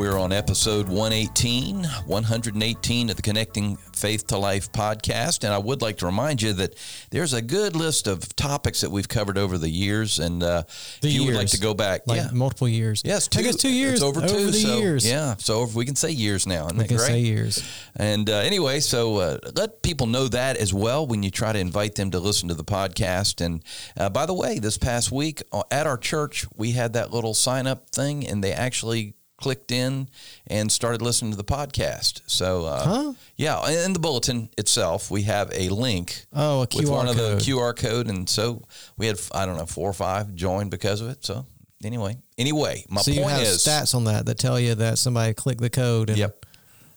We're on episode 118, 118 of the Connecting Faith to Life podcast. And I would like to remind you that there's a good list of topics that we've covered over the years. And uh, The if you would like to go back, like yeah. multiple years. Yes, I guess two years. It's over two. the so, years. Yeah, so if we can say years now. Isn't We can great? say years. And uh, anyway, so uh, let people know that as well when you try to invite them to listen to the podcast. And uh, by the way, this past week uh, at our church, we had that little sign up thing, and they actually clicked in and started listening to the podcast. So, uh, Huh? yeah, in the bulletin itself, we have a link. Oh, a with QR one of the code. QR code, and so we had I don't know four or five joined because of it. So anyway, anyway, my so point you have is stats on that that tell you that somebody clicked the code. And, Yep.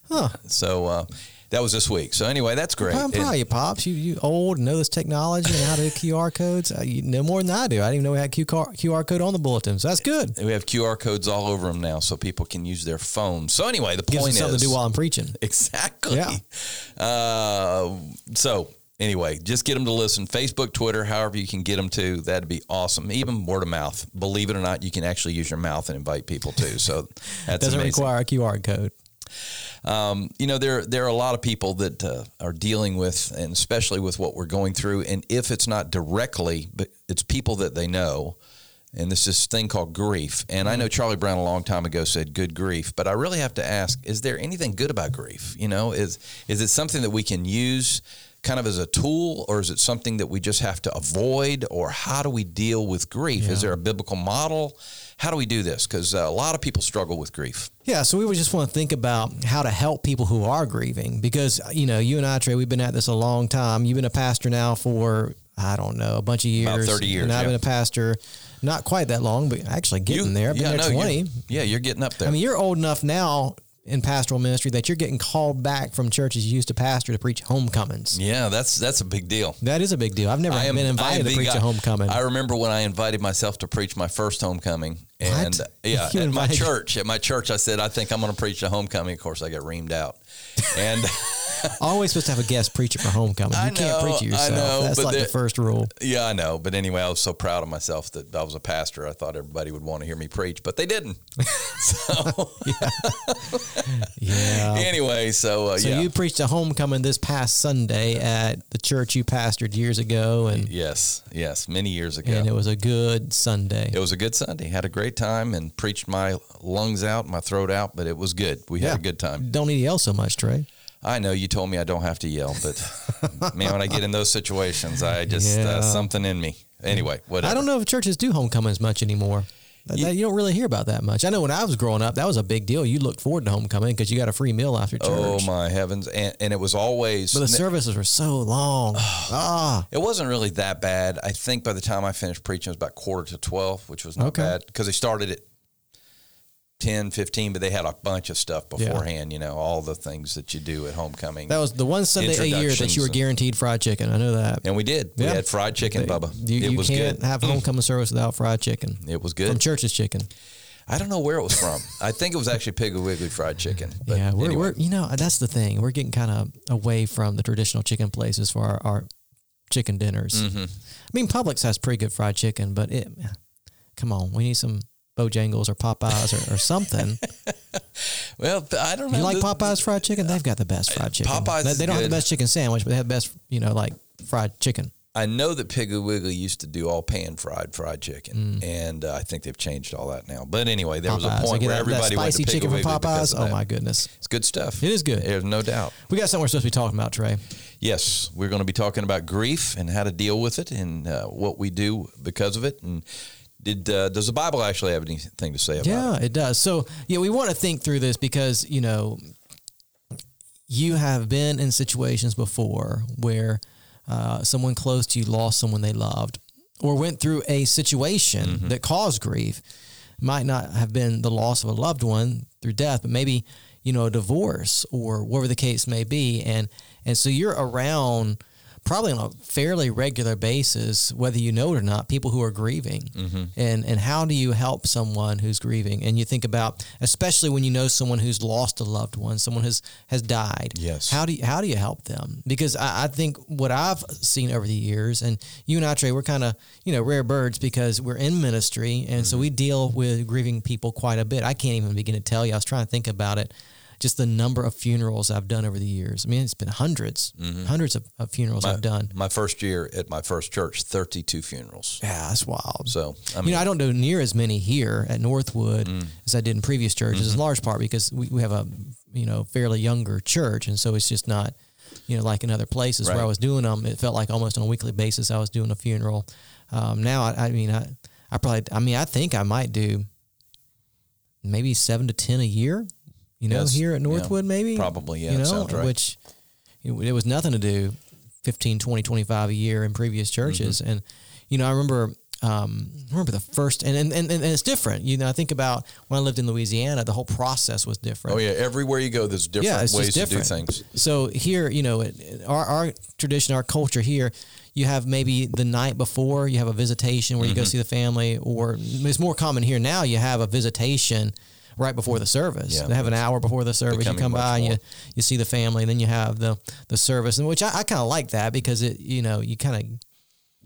Huh. So uh, that was this week. So anyway, that's great. I'm proud of you, pops. You you old and know this technology and how to do QR codes. Uh, you know more than I do. I didn't even know we had QR, QR code on the bulletin. So that's good. We have QR codes all over them now, so people can use their phones. So anyway, the Gives point something is to do while I'm preaching. exactly. Yeah. Uh, so anyway, just get them to listen. Facebook, Twitter, however you can get them to. That'd be awesome. Even word of mouth. Believe it or not, you can actually use your mouth and invite people too. So that Doesn't amazing. require a QR code. Um, you know, there there are a lot of people that uh, are dealing with, and especially with what we're going through. And if it's not directly, but it's people that they know, and this is this thing called grief. And I know Charlie Brown a long time ago said good grief, but I really have to ask: Is there anything good about grief? You know, is is it something that we can use? Kind of as a tool, or is it something that we just have to avoid, or how do we deal with grief? Is there a biblical model? How do we do this? Because uh, a lot of people struggle with grief. Yeah, so we would just want to think about how to help people who are grieving because you know you and I, Trey, we've been at this a long time. You've been a pastor now for I don't know a bunch of years, About 30 years, and I've yeah. been a pastor not quite that long, but actually getting there. I've been yeah, there no, twenty. you're- Yeah, you're getting up there. I mean, you're old enough now in pastoral ministry that you're getting called back from churches you used to pastor to preach homecomings. yeah, that's that's a big deal. That is a big deal. I've never am- been invited to preach guy- a homecoming. I remember when I invited myself to preach my first homecoming, and What? Uh, yeah, You at my church. At my church, I said, "I think I'm going to preach a homecoming." Of course, I got reamed out, and Always supposed to have a guest preacher for homecoming. I You can't preach it I yourself. know, That's like the first rule. yeah, I know. But anyway, I was so proud of myself that I was a pastor. I thought everybody would want to hear me preach, but they didn't. so Yeah. anyway, so, uh, So yeah, you preached a homecoming this past Sunday at the church you pastored years ago, and yes, yes, many years ago. and it was a good Sunday. It was a good Sunday. Had a great time and preached my lungs out, my throat out, but it was good. We had a good time. Don't eat yell so much, Trey. I know you told me I don't have to yell, but man, when I get in those situations, I just Yeah. uh, something in me. Anyway, whatever. I don't know if churches do homecomings much anymore. That- you don't really hear about that much. I know when I was growing up, that was a big deal. You looked forward to homecoming because you got a free meal after church. Oh my heavens! And, and it was always. But the services were so long. ah, it wasn't really that bad. I think by the time I finished preaching, it was about quarter to twelve, which was not Okay. bad because they started at 10, 15, but they had a bunch of stuff Yeah. beforehand. You know, all the things that you do at homecoming. that was the one Sunday a year that you were guaranteed fried chicken. I know that. and we did. We Yeah. had fried chicken, They- Bubba. You, it you was can't good. have homecoming service without fried chicken It was good. from church's chicken. I don't know where it was from. I think it was actually Piggly Wiggly fried chicken. But yeah, we're, anyway. we're you know that's the thing. We're getting kind of away from the traditional chicken places for our, our chicken dinners. Mm-hmm. I mean, Publix has pretty good fried chicken, but it, come on, we need some Bojangles or Popeyes or, or something. Well, I don't know. you like Popeyes fried chicken? They've got the best fried chicken. Popeyes They, they don't have the best chicken sandwich, but they have the best, you know, like fried chicken. I know that Piggly Wiggly used to do all pan fried fried chicken, and uh, I think they've changed all that now. But anyway, there was a Mm. Popeyes. Point where that, everybody that went to spicy Piggly chicken from Wiggly Popeyes. Oh my goodness, It's good stuff. it is good. There's no doubt. We got something we're supposed to be talking about, Trey. Yes, we're going to be talking about grief and how to deal with it and uh, what we do because of it. And did uh, does the Bible actually have anything to say about Yeah, it? Yeah, it does. So, yeah, we want to think through this because, you know, you have been in situations before where uh, someone close to you lost someone they loved or went through a situation Mm-hmm. that caused grief. might not have been the loss of a loved one through death, but maybe you know a divorce or whatever the case may be, and and so you're around probably on a fairly regular basis, whether you know it or not, people who are grieving. Mm-hmm. And and how do you help someone who's grieving? And you think about, especially when you know someone who's lost a loved one, someone has has died. Yes. How do you how do you help them? Because I, I think what I've seen over the years, and you and I, Trey, we're kind of you know rare birds because we're in ministry, and so we deal with grieving people quite a bit. I can't even begin to tell you. I was trying to think about it just the number of funerals I've done over the years. I mean, it's been 100s mm-hmm. hundreds of, of funerals I've done. My first year at my first church, 32 funerals. Yeah, that's wild. So, I mean, you know, I don't do near as many here at Northwood mm. as I did in previous churches, in mm-hmm. large part because we, we have a you know fairly younger church, and so it's just not you know like in other places where I was doing them. It felt like almost on a weekly basis I was doing a funeral. Um, now, I, I mean, I I probably I mean I think I might do maybe seven to ten a year. You know, Yes. here at Yeah. Northwood, maybe Probably, yeah, You know, right. which it, it was nothing to do 15, 20, 25 a year in previous churches. Mm-hmm. And, you know, I remember, um, I remember the first, and, and, and, and it's different. You know, I think about when I lived in Louisiana, the whole process was different. oh yeah, everywhere you go, there's different Yeah, ways different. to do things. So here, you know, it, it- our, our tradition, our culture here, you have maybe the night before you have a visitation where you Mm-hmm. go see the family, or it's more common here now. You have a visitation right before the service. Yeah, they have an hour before the service. You come by and you, you see the family, and then you have the the service, and which I, I kind of like that because it, you know, you kind of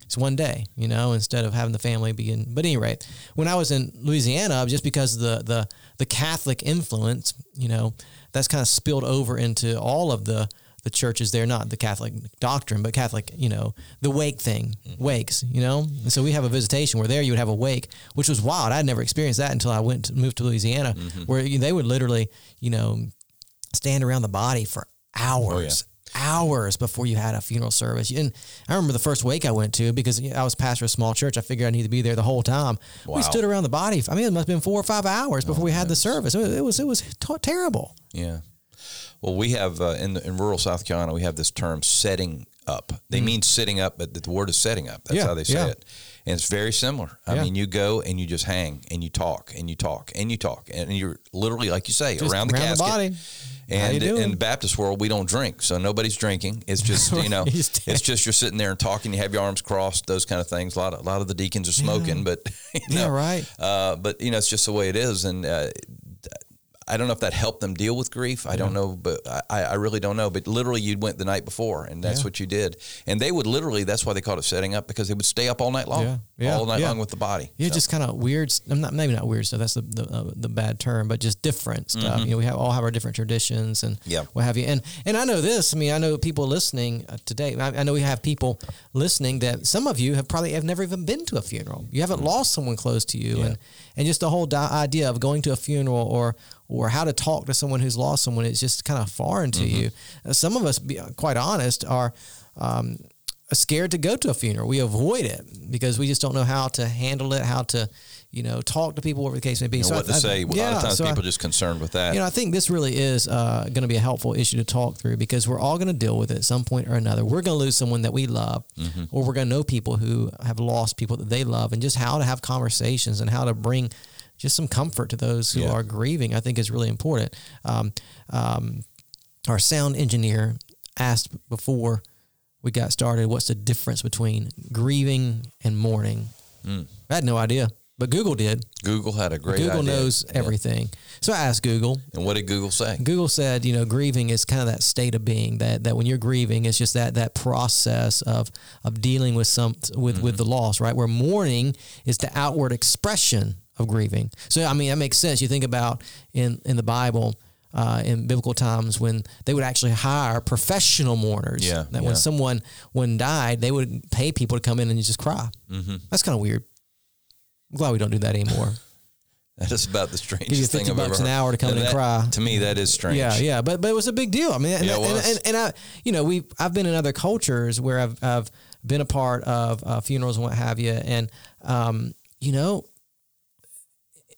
it's one day, you know, instead of having the family be in. But anyway, when I was in Louisiana, just because of the the the Catholic influence, you know, that's kind of spilled over into all of the the churches there, not the Catholic doctrine, but Catholic, you know, the wake thing, mm-hmm. wakes, you know. And so we have a visitation where there you would have a wake, which was wild. I'd never experienced that until I went to moved to Louisiana, mm-hmm. where they would literally, you know, stand around the body for oh, hours. Hours before you had a funeral service, and I remember the first wake I went to because I was pastor of a small church. I figured I needed to be there the whole time. Wow. We stood around the body. I mean, it must have been four or five hours before we had the service. It was it was, it was t- terrible. Yeah. Well, we have uh, in in rural South Carolina, we have this term "setting up." They mean sitting up, but the word is setting up. That's Mm. Yeah, how they say yeah. it, and it's very similar. I Yeah. mean, you go and you just hang and you talk and you talk and you talk, and you're literally, like you say, Just around the around the casket. you And in the Baptist world, we don't drink, so nobody's drinking. It's just you know, it's just you're sitting there and talking. You have your arms crossed, those kind of things. A lot of a lot of the deacons are smoking, but you Yeah, right. uh, but you know, it's just the way it is, and uh, I don't know if that helped them deal with grief. I don't know, but I, I really don't know. But literally, you went the night before, and that's Yeah. what you did. And they would literally, that's why they called it setting up, because they would stay up all night long, Yeah, yeah, all night yeah. long with the body. Yeah, So, just kind of weird. I'm not maybe not weird stuff. That's the the, uh, the bad term, but just different stuff. You know, we have all have our different traditions and Mm-hmm. Yeah. what have you. And and I know this. I mean, I know people listening uh, today. I, I know we have people listening that some of you have probably have never even been to a funeral. You haven't lost someone close to you, Mm-hmm. Yeah. and and just the whole di- idea of going to a funeral or or how to talk to someone who's lost someone is just kind of foreign to Mm-hmm. you. Uh, some of us, be quite honest, are. Um, scared to go to a funeral. We avoid it because we just don't know how to handle it, how to, you know, talk to people, whatever the case may be. you know, So what I- to I- say. A lot of times so people are just concerned with that. you know, I think this really is uh, going to be a helpful issue to talk through because we're all going to deal with it at some point or another. We're going to lose someone that we love, Mm-hmm. or we're going to know people who have lost people that they love, and just how to have conversations and how to bring just some comfort to those who Yeah. are grieving. I think is really important. Um, um, our sound engineer asked before we got started, "What's the difference between grieving and mourning?" Mm. I had no idea, but Google did. Google had a great Google idea. knows Yeah. everything. So I asked Google. And what did Google say? Google said, you know, grieving is kind of that state of being that that when you're grieving, it's just that that process of of dealing with some with with the loss, right? Where mourning is the outward expression of grieving. So I mean, that makes sense. You think about in in the Bible. Uh, in biblical times, when they would actually hire professional mourners, Yeah, that yeah. when someone when died, they would pay people to come in and just cry. Mm-hmm. That's kind of weird. I'm glad we don't do that anymore. That is about the strangest Give you thing 50 I've ever bucks an hour to come in and cry. To me, that is strange. Yeah, yeah, but but it was a big deal. I mean, and, Yeah, and, and, and I, you know, we I've been in other cultures where I've I've been a part of uh, funerals and what have you, and um, you know,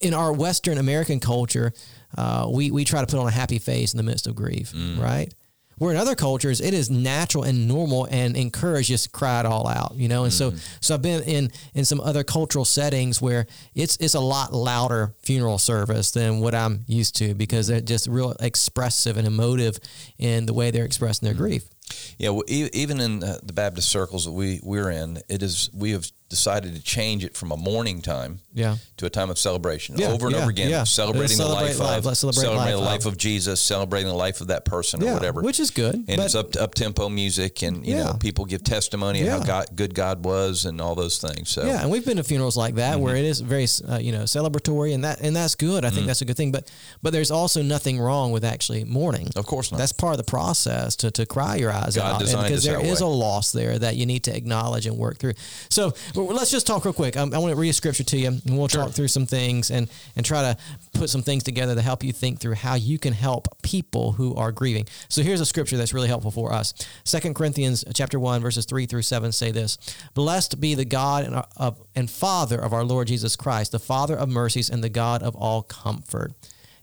in our Western American culture, uh, we we try to put on a happy face in the midst of grief, Mm. right? Where in other cultures, it is natural and normal and encouraged just to cry it all out, you know. And Mm-hmm. so, so I've been in in some other cultural settings where it's it's a lot louder funeral service than what I'm used to because they're just real expressive and emotive in the way they're expressing their grief. Yeah, well, e- even in uh, the Baptist circles that we we're in, it is we have decided to change it from a mourning time Yeah. to a time of celebration Yeah, over and yeah, over again, yeah. celebrating Let's the life, life. of Let's celebrate celebrating life the life of- Jesus, celebrating the life of that person Yeah, or whatever, which is good, And it's up up tempo music, and you know people give testimony of how God, good God was, and all those things. So Yeah, and we've been to funerals like that where Mm-hmm. it is very uh, you know celebratory and that and that's good. I think Mm. that's a good thing. But but there's also nothing wrong with actually mourning. Of course not. That's part of the process to, to cry your eyes God out and designed because us there that is way. a loss there that you need to acknowledge and work through. So let's just talk real quick. Um, I want to read a scripture to you, and we'll talk through some things and and try to put some things together to help you think through how you can help people who are grieving. So here's a scripture that's really helpful for us. Second Corinthians chapter one verses three through seven say this: Blessed be the God and, of, and Father of our Lord Jesus Christ, the Father of mercies and the God of all comfort.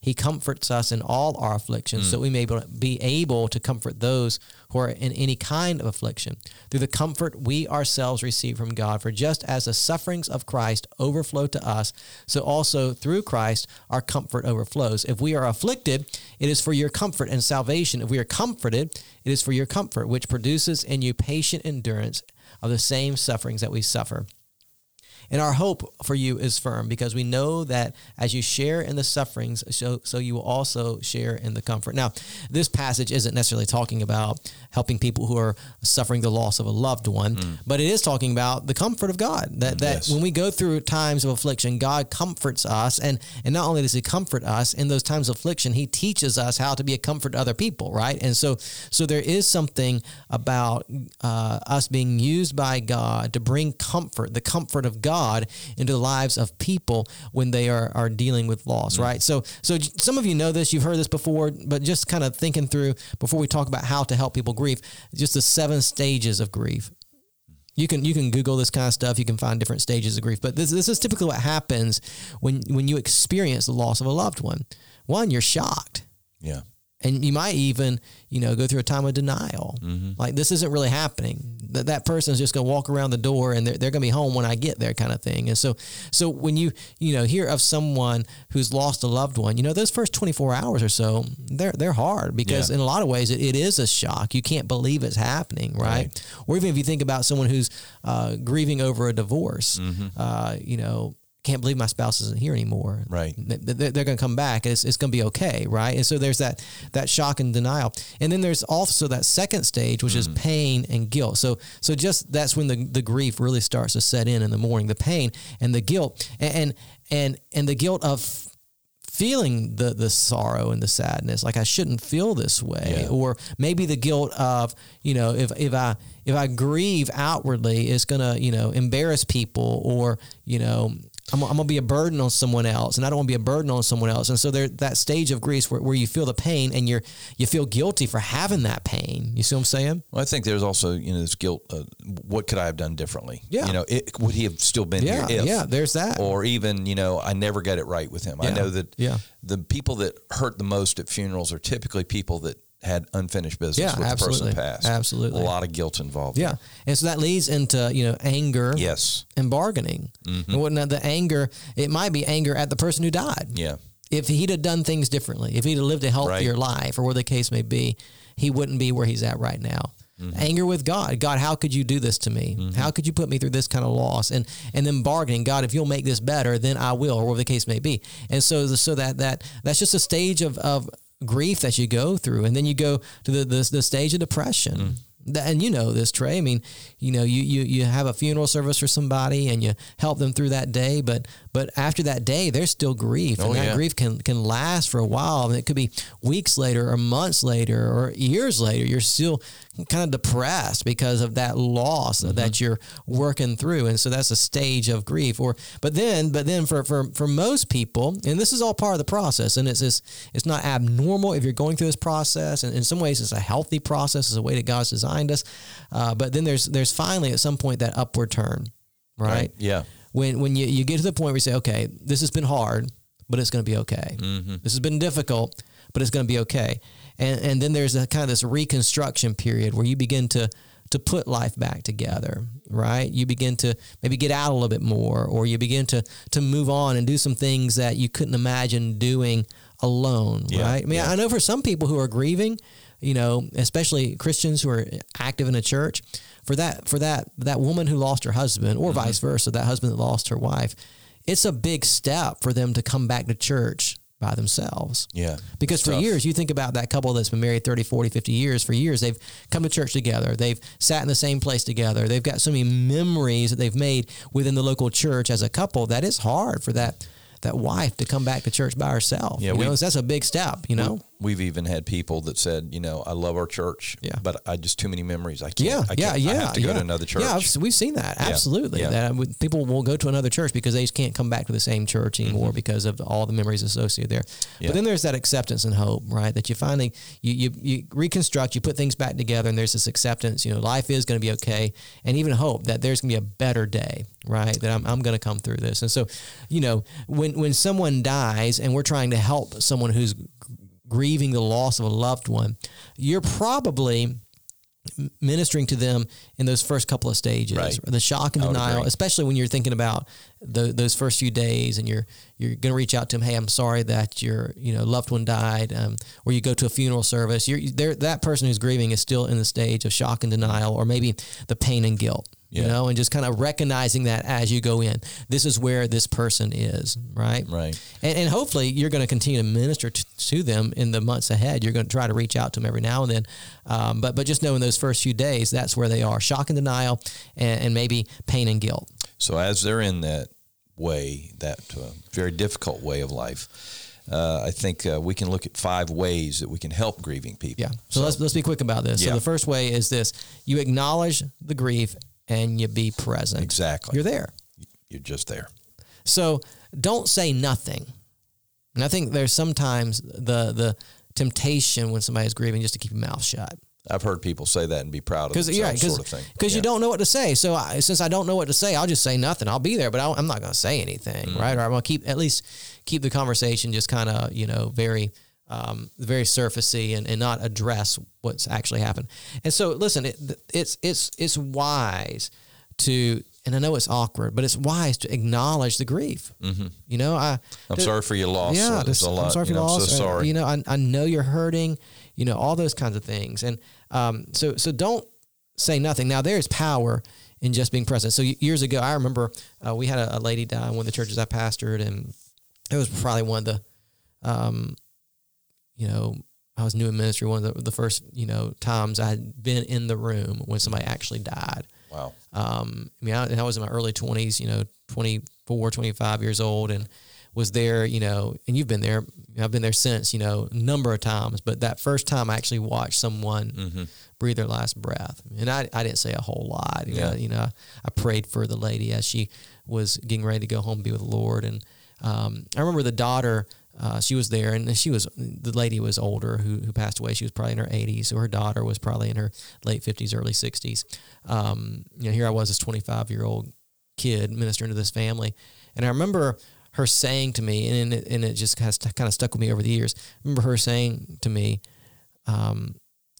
He comforts us in all our afflictions, so mm. we may be able to comfort those who are in any kind of affliction through the comfort we ourselves receive from God. For just as the sufferings of Christ overflow to us, so also through Christ our comfort overflows. If we are afflicted, it is for your comfort and salvation. If we are comforted, it is for your comfort, which produces in you patient endurance of the same sufferings that we suffer. And our hope for you is firm because we know that as you share in the sufferings, so, so you will also share in the comfort. Now, this passage isn't necessarily talking about helping people who are suffering the loss of a loved one, but it is talking about the comfort of God. That, that Yes. when we go through times of affliction, God comforts us. And, and not only does He comfort us in those times of affliction, He teaches us how to be a comfort to other people, right? And so, so there is something about uh, us being used by God to bring comfort, the comfort of God, into the lives of people when they are, are dealing with loss, mm. right? So, so some of you know this, you've heard this before, but just kind of thinking through before we talk about how to help people grieve, just the seven stages of grief. You can you can Google this kind of stuff. You can find different stages of grief, but this this is typically what happens when when you experience the loss of a loved one. One, you're shocked yeah, and you might even you know go through a time of denial. Like this isn't really happening. That that person is just going to walk around the door and they're, they're going to be home when i get there kind of thing. And so so when you you know hear of someone who's lost a loved one you know those first 24 hours or so they're they're hard because Yeah. in a lot of ways it, it is a shock. You can't believe it's happening right, Right. or even if you think about someone who's uh, grieving over a divorce uh, you know can't believe my spouse isn't here anymore. Right. th- th- they're going to come back. And it's, it's going to be okay right? And so there's that that shock and denial. And then there's also that second stage which is mm. pain and guilt. So so just that's when the, the grief really starts to set in in the mourning the pain and the guilt. And and and, and the guilt of feeling the the sorrow and the sadness like I shouldn't feel this way. Yeah. or maybe the guilt of you know if if I if I grieve outwardly it's going to you know embarrass people or you know I'm, I'm gonna be a burden on someone else, and I don't want to be a burden on someone else. And so there, that stage of grief where, where you feel the pain and you're you feel guilty for having that pain. You see what I'm saying? Well, I think there's also you know this guilt. Uh, what could I have done differently? Yeah. you know, it, would he have still been Yeah, here? If, yeah. There's that. or even you know I never got it right with him. I know that yeah. the people that hurt the most at funerals are typically people that had unfinished business Yeah, with absolutely. the person passed. Absolutely. a lot of guilt involved. yeah, and so that leads into you know anger. Yes. and bargaining. Mm-hmm. And what now the anger? It might be anger at the person who died. Yeah. If he'd have done things differently, if he'd have lived a healthier Right. life, or where the case may be, he wouldn't be where he's at right now. Mm-hmm. Anger with God. God, how could you do this to me? Mm-hmm. How could you put me through this kind of loss? And and then bargaining. God, if you'll make this better, then I will, or whatever the case may be. And so so that that that's just a stage of of grief that you go through, and then you go to the the, the stage of depression. Mm. That- And you know this, Trey. I mean, you know, you, you you have a funeral service for somebody and you help them through that day, but but after that day, there's still grief, and Oh, that yeah. grief can can last for a while. And it could be weeks later, or months later, or years later. You're still kind of depressed because of that loss Mm-hmm. that you're working through, and so that's a stage of grief. Or but then but then for for for most people, and this is all part of the process, and it's it's it's not abnormal if you're going through this process, and in some ways, it's a healthy process. It's a way that God's designed us. Uh, but then there's there's finally at some point that upward turn, right? Yeah. When when you, you get to the point where you say, okay, this has been hard, but it's going to be okay. Mm-hmm. This has been difficult, but it's going to be okay. And and then there's a kind of this reconstruction period where you begin to to put life back together, right? You begin to maybe get out a little bit more, or you begin to to move on and do some things that you couldn't imagine doing alone, Yeah, right? I mean, yeah. I know for some people who are grieving, you know, especially Christians who are active in a church, for that for that that woman who lost her husband, or Mm-hmm. vice versa, that husband that lost her wife, it's a big step for them to come back to church by themselves. Yeah. Because for tough. years, you think about that couple that's been married 30, 40, 50 years. For years, they've come to church together. They've sat in the same place together. They've got so many memories that they've made within the local church as a couple that it's hard for that that wife to come back to church by herself. Yeah, you we- know, that's a big step, you know? We've even had people that said, you know, I love our church, Yeah. but I just too many memories. I can't. Yeah, I yeah, can't, yeah. I have to go yeah. to another church. Yeah, I've- we've seen that. Absolutely. yeah. That people will go to another church because they just can't come back to the same church anymore because of all the memories associated there. Mm-hmm. Yeah. But then there's that acceptance and hope, right? That you finally you, you you reconstruct, you put things back together, and there's this acceptance. You know, life is going to be okay, and even hope that there's going to be a better day, right? That I'm I'm going to come through this. And so, you know, when when someone dies and we're trying to help someone who's grieving the loss of a loved one, you're probably ministering to them in those first couple of stages, Right. the shock and denial, especially when you're thinking about the, those first few days, and you're you're going to reach out to them. Hey, I'm sorry that your you know loved one died, um, or you go to a funeral service. You're there. That person who's grieving is still in the stage of shock and denial, or maybe the pain and guilt. You know, and just kind of recognizing that as you go in, this is where this person is, right? Right. And, and hopefully you're going to continue to minister to, to them in the months ahead. You're going to try to reach out to them every now and then. Um, but, but just know in those first few days, that's where they are shock and denial and, and maybe pain and guilt. So as they're in that way, that uh, very difficult way of life, uh, I think uh, we can look at five ways that we can help grieving people. Yeah. So, let's, let's be quick about this. Yeah. So the first way is this you acknowledge the grief and you be present. exactly. You're there. You're just there. So don't say nothing. And I think there's sometimes the, the temptation when somebody's grieving just to keep your mouth shut. I've heard people say that and be proud of themselves, yeah, sort of thing. because Yeah. you don't know what to say. So I, since I don't know what to say, I'll just say nothing. I'll be there, but I, I'm not going to say anything, Mm-hmm. right? Or I'm going to keep at least keep the conversation just kind of you know very um, very surfacey and, and not address what's actually happened. And so listen, it, it's it's it's wise to. And I know it's awkward, but it's wise to acknowledge the grief. Mm-hmm. You know, I I'm sorry for your loss. yeah, just, a lot. I'm sorry for you your know, I'm loss. so sorry. You know, I, I know you're hurting. You know, all those kinds of things, and um, so so don't say nothing. Now there's power in just being present. So years ago, I remember uh, we had a, a lady die in one of the churches I pastored, and it was probably one of the, um, you know, I was new in ministry. One of the, the first you know times I had been in the room when somebody actually died. wow. Um, I mean, I, I was in my early 20s, you know, 24, 25 years old, and was there, you know, and you've been there. I've been there since, you know, a number of times. But that first time I actually watched someone Mm-hmm. breathe their last breath, and I, I didn't say a whole lot. You Yeah. know, you know, I prayed for the lady as she was getting ready to go home and be with the Lord, and um, I remember the daughter. Uh, she was there, and she was the lady was older who who passed away. She was probably in her 80s, so her daughter was probably in her late 50s, early 60s. Um, you know, here I was, this 25 year old kid ministering to this family, and I remember her saying to me, and it, and it just has kind of stuck with me over the years. I remember her saying to me, um,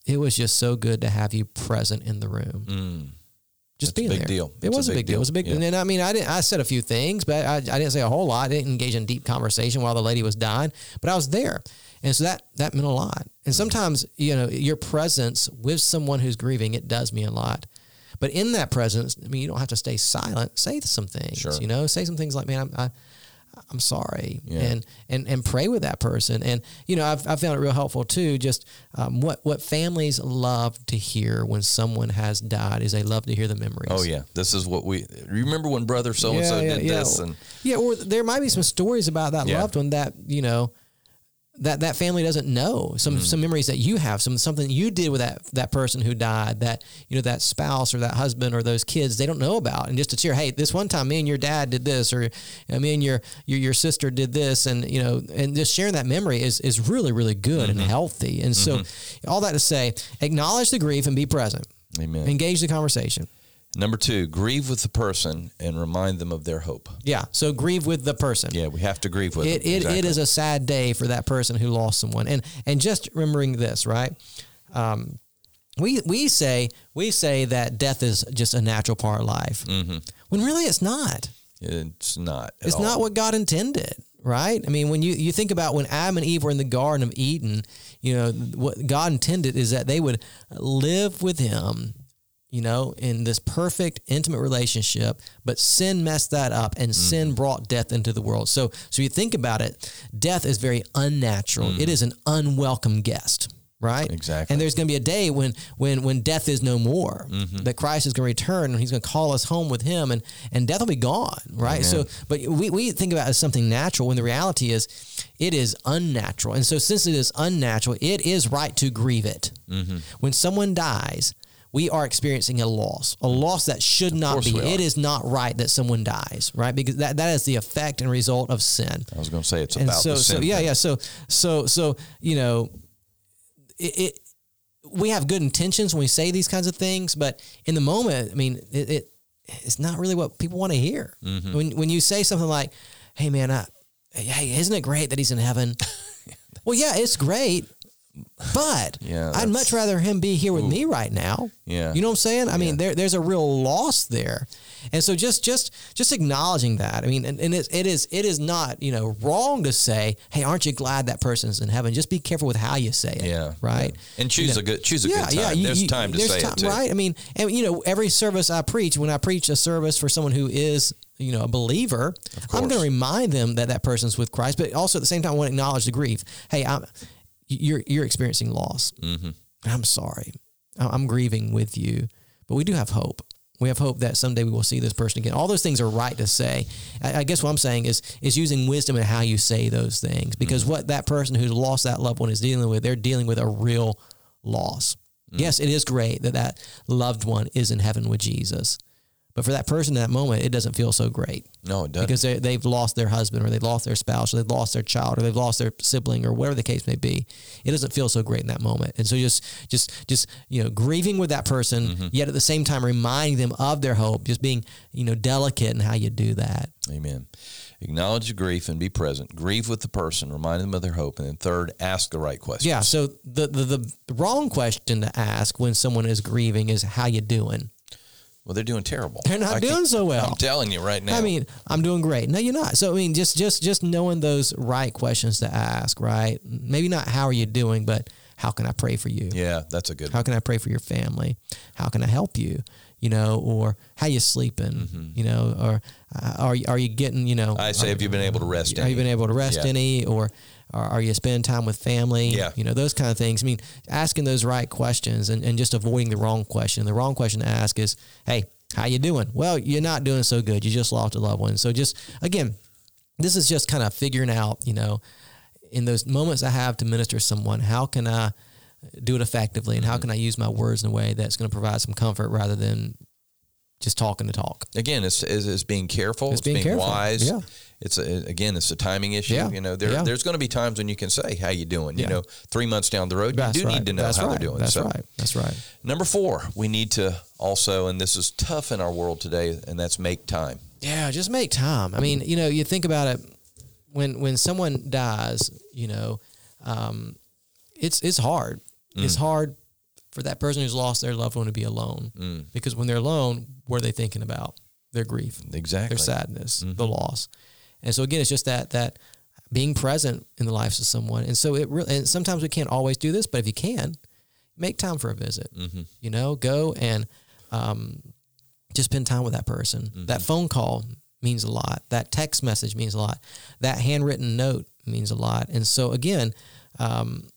"It was just so good to have you present in the room." Mm. Just That's a big there. deal. It That's was a big big deal. It was a big. deal. Yeah. And I mean, I didn't. I said a few things, but I, I didn't say a whole lot. I didn't engage in deep conversation while the lady was dying. But I was there, and so that that meant a lot. Mm-hmm. And sometimes, you know, your presence with someone who's grieving, it does mean a lot. But in that presence, I mean, you don't have to stay silent. Say some things. Sure. You know, say some things like, "Man, I'm." I, I'm sorry, Yeah. and and and pray with that person. And you know, I've, I've found it real helpful too. Just um, what what families love to hear when someone has died is they love to hear the memories. Oh yeah, this is what we remember when brother so and so did yeah. this, and Yeah, or there might be some stories about that loved one that you know that that family doesn't know. Some Mm-hmm. some memories that you have, some something you did with that that person who died. That you know that spouse or that husband or those kids they don't know about. And just to cheer, hey, this one time me and your dad did this, or you know, me and your, your your sister did this, and you know, and just sharing that memory is is really really good Mm-hmm. and healthy. And so, all that to say, acknowledge the grief and be present. amen. Engage the conversation. Number two, grieve with the person and remind them of their hope. Yeah. So grieve with the person. Yeah, we have to grieve with It, them. it, Exactly. it is a sad day for that person who lost someone. And and just remembering this, right? Um, we we say we say that death is just a natural part of life, Mm-hmm. when really it's not. It's not. at It's all. not what God intended, right? I mean, when you, you think about when Adam and Eve were in the Garden of Eden, you know, what God intended is that they would live with Him, you know, in this perfect, intimate relationship, but sin messed that up and sin mm-hmm. brought death into the world. So, so you think about it, death is very unnatural. Mm. It is an unwelcome guest. Right. Exactly. And there's going to be a day when when when death is no more. Mm-hmm. That Christ is going to return and He's going to call us home with Him, and and death will be gone. Right. So, but we we think about it as something natural when the reality is, it is unnatural. And so, since it is unnatural, it is right to grieve it. Mm-hmm. When someone dies. We are experiencing a loss, a loss that should not be. It is not right that someone dies, right? Because that, that is the effect and result of sin I was going to say it's and about so the so sin yeah thing. yeah so so so you know it, it we have good intentions when we say these kinds of things but in the moment i mean it, it it's not really what people want to hear Mm-hmm. when when you say something like hey man I, hey isn't it great that he's in heaven well yeah it's great but Yeah, I'd much rather him be here with me right now. Yeah. You know what I'm saying? I mean, there, there's a real loss there. And so just just just acknowledging that. I mean, and, and it's, it is it is not, you know, wrong to say, "Hey, aren't you glad that person's in heaven?" Just be careful with how you say it. Yeah, Right? yeah. And choose a good choose a Yeah, good yeah. time. you- there's you- time to there's say time, it too. right? I mean, and you know, every service I preach, when I preach a service for someone who is, you know, a believer, I'm going to remind them that that person's with Christ, but also at the same time, I want to acknowledge the grief. Hey, I'm, you're you're experiencing loss. Mm-hmm. I'm sorry. I- I'm grieving with you, but we do have hope. We have hope that someday we will see this person again. All those things are right to say. I, I guess what I'm saying is is using wisdom in how you say those things because Mm-hmm. what that person who's lost that loved one is dealing with, they're dealing with a real loss. Mm. Yes, it is great that that loved one is in heaven with Jesus, but for that person in that moment, it doesn't feel so great No, it doesn't. because they, they've lost their husband or they've lost their spouse or they've lost their child or they've lost their sibling or whatever the case may be it doesn't feel so great in that moment and so just just just you know grieving with that person Mm-hmm. yet at the same time reminding them of their hope just being you know delicate in how you do that Amen. Acknowledge the grief and be present. Grieve with the person. Remind them of their hope. And then third, ask the right question. yeah so the, the the wrong question to ask when someone is grieving is how you doing Well, they're doing terrible. They're not I doing can't- so well. I'm telling you right now. I mean, I'm doing great. No, you're not. So I mean, just just just knowing those right questions to ask, right? Maybe not how are you doing, but how can I pray for you? yeah, that's a good. How can I pray for your family? How can I help you? You know, or how you sleeping? You know, or uh, are you, are you getting? You know, Mm-hmm. I say, have you been able to rest? have you been able to rest Yeah. any, or are, are you spending time with family? Yeah. You know, those kind of things. I mean, asking those right questions and, and just avoiding the wrong question. The wrong question to ask is, hey, how you doing? Well, you're not doing so good. You just lost a loved one. So just, again, this is just kind of figuring out, you know, in those moments I have to minister to someone, how can I do it effectively and Mm-hmm. how can I use my words in a way that's going to provide some comfort rather than just talking to talk. Again, it's, it's, it's being careful. It's It's, being being, careful. wise. Yeah. It's a, again, it's a timing issue. Yeah. You know, there, Yeah. there's going to be times when you can say, "How you doing?" Yeah. You know, three months down the road, That's you do right. need to know That's how right. they're doing. That's so, right. That's right. number four, we need to also, and this is tough in our world today, and that's make time. Yeah, just make time. I mean, you know, you think about it when when someone dies, you know, um, it's it's hard. It's hard for that person who's lost their loved one to be alone because when they're alone, what are they thinking about? Their grief, Exactly. their sadness, the loss, and so again, it's just that that being present in the lives of someone. And so it really, and sometimes we can't always do this, but if you can, make time for a visit. You know, go and um, just spend time with that person. That phone call means a lot. That text message means a lot. That handwritten note means a lot. And so again, um,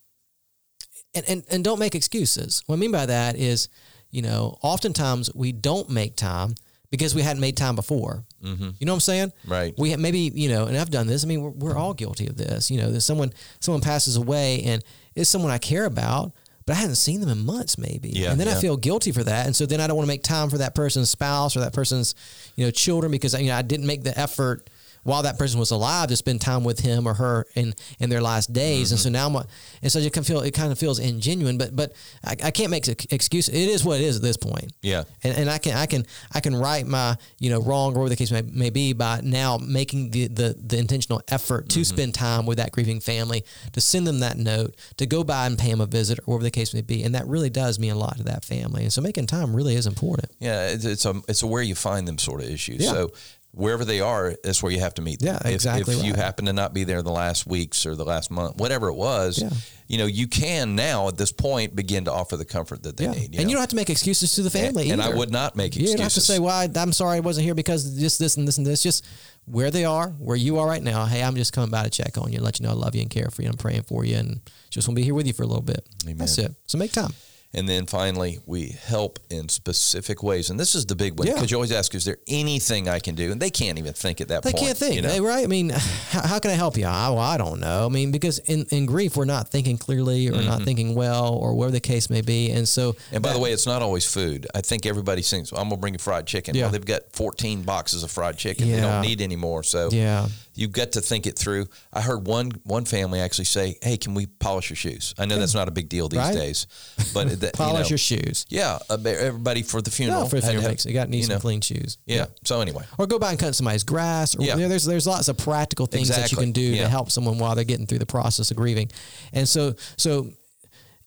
and, and and don't make excuses. What I mean by that is, you know, oftentimes we don't make time because we hadn't made time before. Mm-hmm. You know what I'm saying? Right. We have maybe you know, and I've done this. I mean, we're, we're all guilty of this. You know, that someone someone passes away and it's someone I care about, but I hadn't seen them in months, maybe. Yeah, and then I feel guilty for that, and so then I don't want to make time for that person's spouse or that person's you know children because you know I didn't make the effort while that person was alive to spend time with him or her in in their last days. Mm-hmm. And so now I'm, and so you can feel it kind of feels ingenuine, but but I, I can't make excuses. It is what it is at this point. Yeah, and, and I can I can I can right my you know wrong or whatever the case may, may be by now making the the, the intentional effort to mm-hmm. spend time with that grieving family, to send them that note, to go by and pay them a visit or whatever the case may be, and that really does mean a lot to that family. And so making time really is important. Yeah, it's, it's a it's a where you find them sort of issue. Yeah. So wherever they are, that's where you have to meet them. Yeah, exactly. If, if right. you happen to not be there the last weeks or the last month, whatever it was, yeah. you know, you can now at this point begin to offer the comfort that they yeah. need. You and know? you don't have to make excuses to the family. And, and I would not make excuses. You don't have to say, "Well, I, am sorry I wasn't here because this, this, and this, and this." Just where they are, where you are right now. Hey, I'm just coming by to check on you, and let you know I love you and care for you. I'm praying for you, and just want to be here with you for a little bit. Amen. That's it. So make time. And then finally, we help in specific ways. And this is the big one because yeah. you always ask, is there anything I can do? And they can't even think at that they point. They can't think, you know? they, right? I mean, how, how, can I help you? I, well, I don't know. I mean, because in, in grief, we're not thinking clearly or mm-hmm. not thinking well or whatever the case may be. And so. And by that, the way, it's not always food. I think everybody thinks, well, I'm going to bring you fried chicken. Yeah. Well, they've got 14 boxes of fried chicken. Yeah. They don't need any more. So yeah. You've got to think it through. I heard one one family actually say, hey, can we polish your shoes? I know that's not a big deal these right? days. But that, polish you know, your shoes. Yeah, uh, everybody for the funeral. for the funeral it got need some know. clean shoes. Yeah. yeah. So anyway, or go by and cut somebody's grass. Or, yeah. You know, there's there's lots of practical things exactly. that you can do yeah. to help someone while they're getting through the process of grieving. And so so,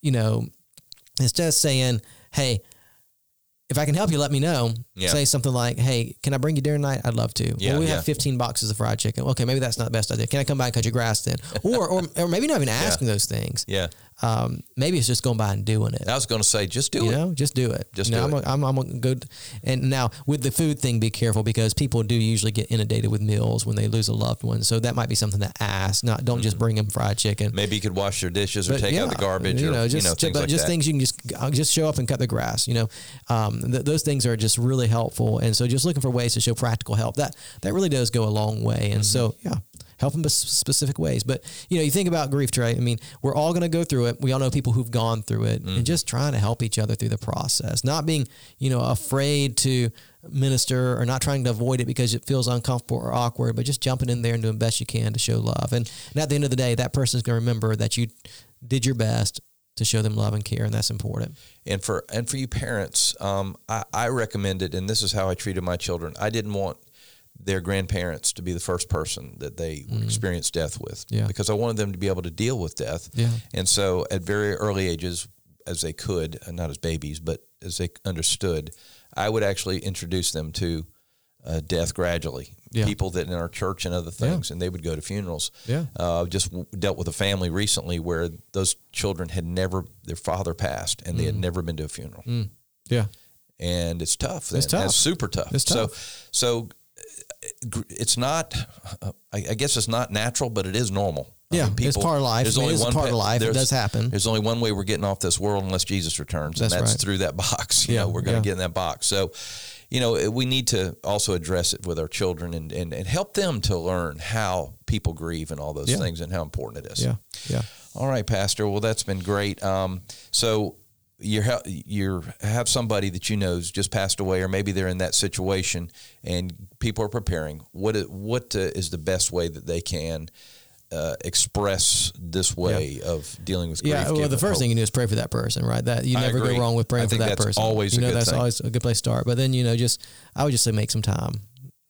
you know, instead of saying, "Hey, if I can help you, let me know. Yeah. Say something like, "Hey, can I bring you dinner tonight? I'd love to." Yeah, well, we yeah. have 15 boxes of fried chicken. Okay, maybe that's not the best idea. Can I come by and cut your grass then? Or, or, or maybe not even asking those things. Yeah. Um, maybe it's just going by and doing it. I was going to say, just do you it. Know, just do it. Just know, do I'm it. A, I'm, I'm a good. And now with the food thing, be careful because people do usually get inundated with meals when they lose a loved one. So that might be something to ask. Not don't mm-hmm. just bring them fried chicken. Maybe you could wash their dishes or take yeah, out the garbage. You know, or, just, you know, things but like just that. things you can just uh, just show up and cut the grass. You know, um, th- those things are just really helpful. And so just looking for ways to show practical help that that really does go a long way. And mm-hmm. so yeah, help them in specific ways. But you know, you think about grief, right? I mean, we're all going to go through it. We all know people who've gone through it, mm-hmm. and just trying to help each other through the process, not being you know afraid to minister or not trying to avoid it because it feels uncomfortable or awkward, but just jumping in there and doing best you can to show love. And, and at the end of the day, that person is going to remember that you did your best to show them love and care, and that's important. And for and for you parents, um, I, I it. and this is how I treated my children. I didn't want their grandparents to be the first person that they mm. experience death with yeah. because I wanted them to be able to deal with death. Yeah. And so at very early ages, as they could, uh, not as babies, but as they understood, I would actually introduce them to uh, death gradually. Yeah. People that in our church and other things, yeah. and they would go to funerals. Yeah. Uh, just w- dealt with a family recently where those children had never, their father passed, and mm. they had mm. never been to a funeral. Mm. Yeah. And it's tough. It's tough. It's super tough. It's tough. So, so it's not. I guess it's not natural, but it is normal. Yeah, I mean, people, it's part of life. There's only one part of life. It does happen. There's only one way we're getting off this world unless Jesus returns, that's and that's right. through that box. You yeah, know, we're going to yeah. get in that box. So, you know, we need to also address it with our children and, and, and help them to learn how people grieve and all those yeah. things and how important it is. Yeah, yeah. All right, Pastor. Well, that's been great. Um, so you you have somebody that you know has just passed away, or maybe they're in that situation, and people are preparing. What what uh, is the best way that they can uh, express this way yeah. of dealing with grief? Yeah, well, the first hope. thing you do is pray for that person, right? That you never go wrong with praying for that person. Always, you know, that's thing. always a good place to start. But then you know, just I would just say make some time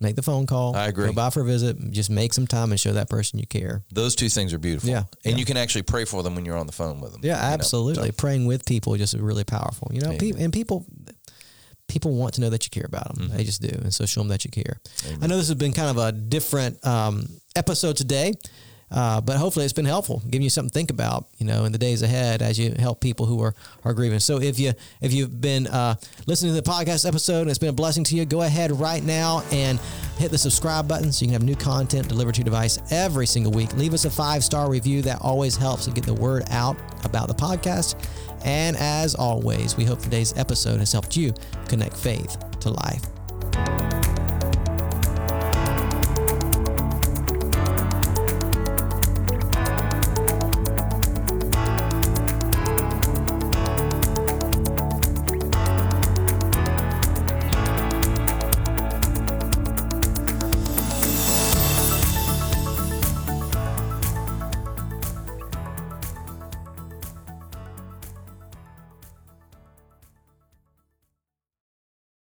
make the phone call. I agree. Go by for a visit. Just make some time and show that person you care. Those two things are beautiful. Yeah, and yeah. you can actually pray for them when you're on the phone with them. Yeah, absolutely. So. Praying with people just really powerful. You know, pe- and people people want to know that you care about them. Mm-hmm. They just do, and so show them that you care. Amen. I know this has been kind of a different um, episode today. Uh, but hopefully it's been helpful, giving you something to think about, you know, in the days ahead as you help people who are, are grieving. So if you if you've been uh, listening to the podcast episode and it's been a blessing to you, go ahead right now and hit the subscribe button so you can have new content delivered to your device every single week. Leave us a five star review that always helps to get the word out about the podcast. And as always, we hope today's episode has helped you connect faith to life.